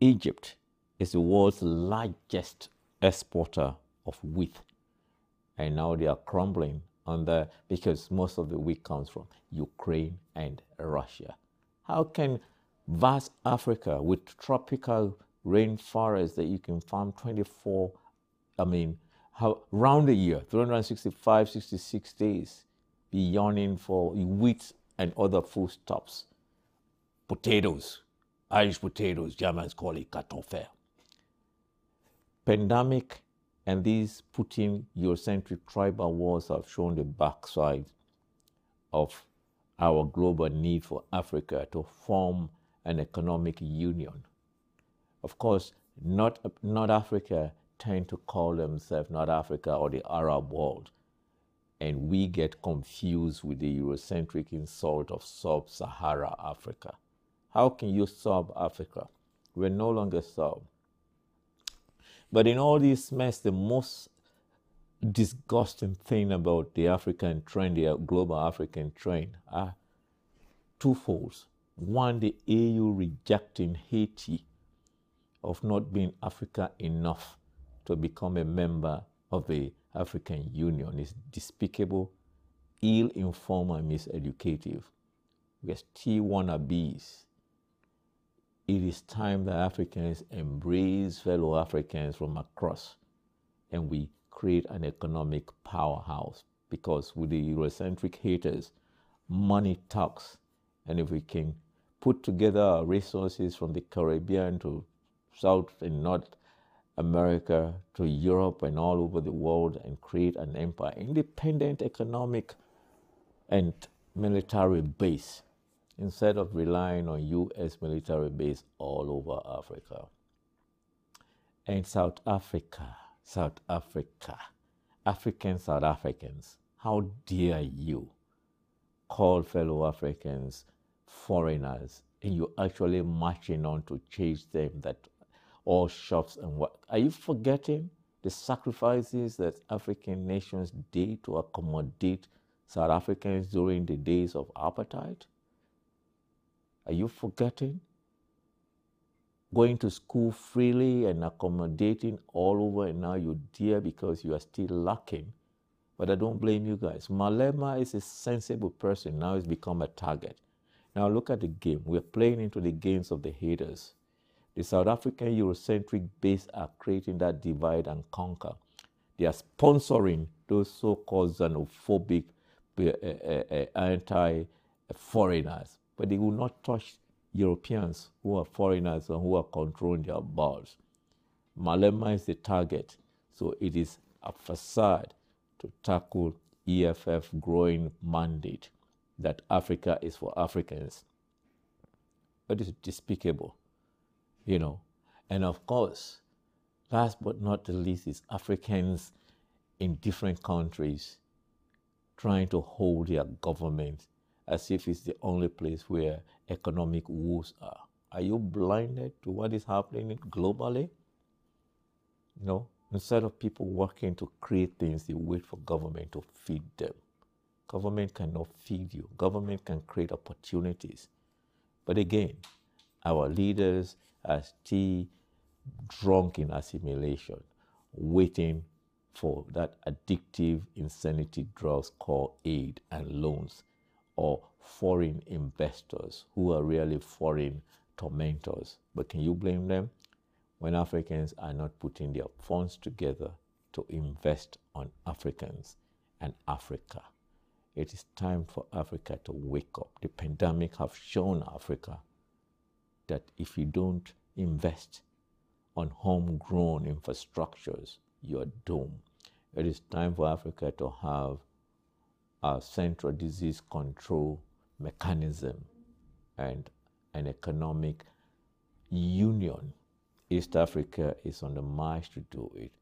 Egypt is the world's largest exporter of wheat. And now they are crumbling under because most of the wheat comes from Ukraine and Russia. How can vast Africa with tropical rainforests that you can farm 24, I mean, how round the year, 365, 66 days, be yearning for wheat and other foodstuffs, potatoes, Irish potatoes, Germans call it kartoffel. Pandemic and these Putin Eurocentric tribal wars have shown the backside of our global need for Africa to form an economic union. Of course, not, North Africa tend to call themselves North Africa or the Arab world. And we get confused with the Eurocentric insult of sub Sahara Africa. How can you solve Africa? We're no longer solved. But in all this mess, the most disgusting thing about the African trend, the global African trend, are twofold. One, the AU rejecting Haiti of not being Africa enough to become a member of the African Union is despicable, ill-informed, and miseducative. We are still wannabes it is time that Africans embrace fellow Africans from across and we create an economic powerhouse because with the Eurocentric haters, money talks. And if we can put together our resources from the Caribbean to South and North America to Europe and all over the world and create an empire, independent economic and military base instead of relying on U.S. military base all over Africa. And South Africa, South Africa, African South Africans, how dare you call fellow Africans foreigners and you're actually marching on to change them that all shops and what are you forgetting the sacrifices that African nations did to accommodate South Africans during the days of apartheid? Are you forgetting? Going to school freely and accommodating all over, and now you're dear because you are still lacking. But I don't blame you guys. Malema is a sensible person. Now he's become a target. Now look at the game. We're playing into the games of the haters. The South African Eurocentric base are creating that divide and conquer. They are sponsoring those so-called xenophobic uh, uh, uh, anti-foreigners but they will not touch Europeans who are foreigners and who are controlling their borders. Malema is the target, so it is a facade to tackle EFF growing mandate that Africa is for Africans. But it's despicable, you know. And of course, last but not the least is Africans in different countries trying to hold their government as if it's the only place where economic woes are. Are you blinded to what is happening globally? You know, instead of people working to create things, they wait for government to feed them. Government cannot feed you. Government can create opportunities. But again, our leaders are still drunk in assimilation, waiting for that addictive insanity drugs called aid and loans or foreign investors who are really foreign tormentors. But can you blame them when Africans are not putting their funds together to invest on Africans and Africa? It is time for Africa to wake up. The pandemic have shown Africa that if you don't invest on homegrown infrastructures, you are doomed. It is time for Africa to have central disease control mechanism and an economic union. East Africa is on the march to do it.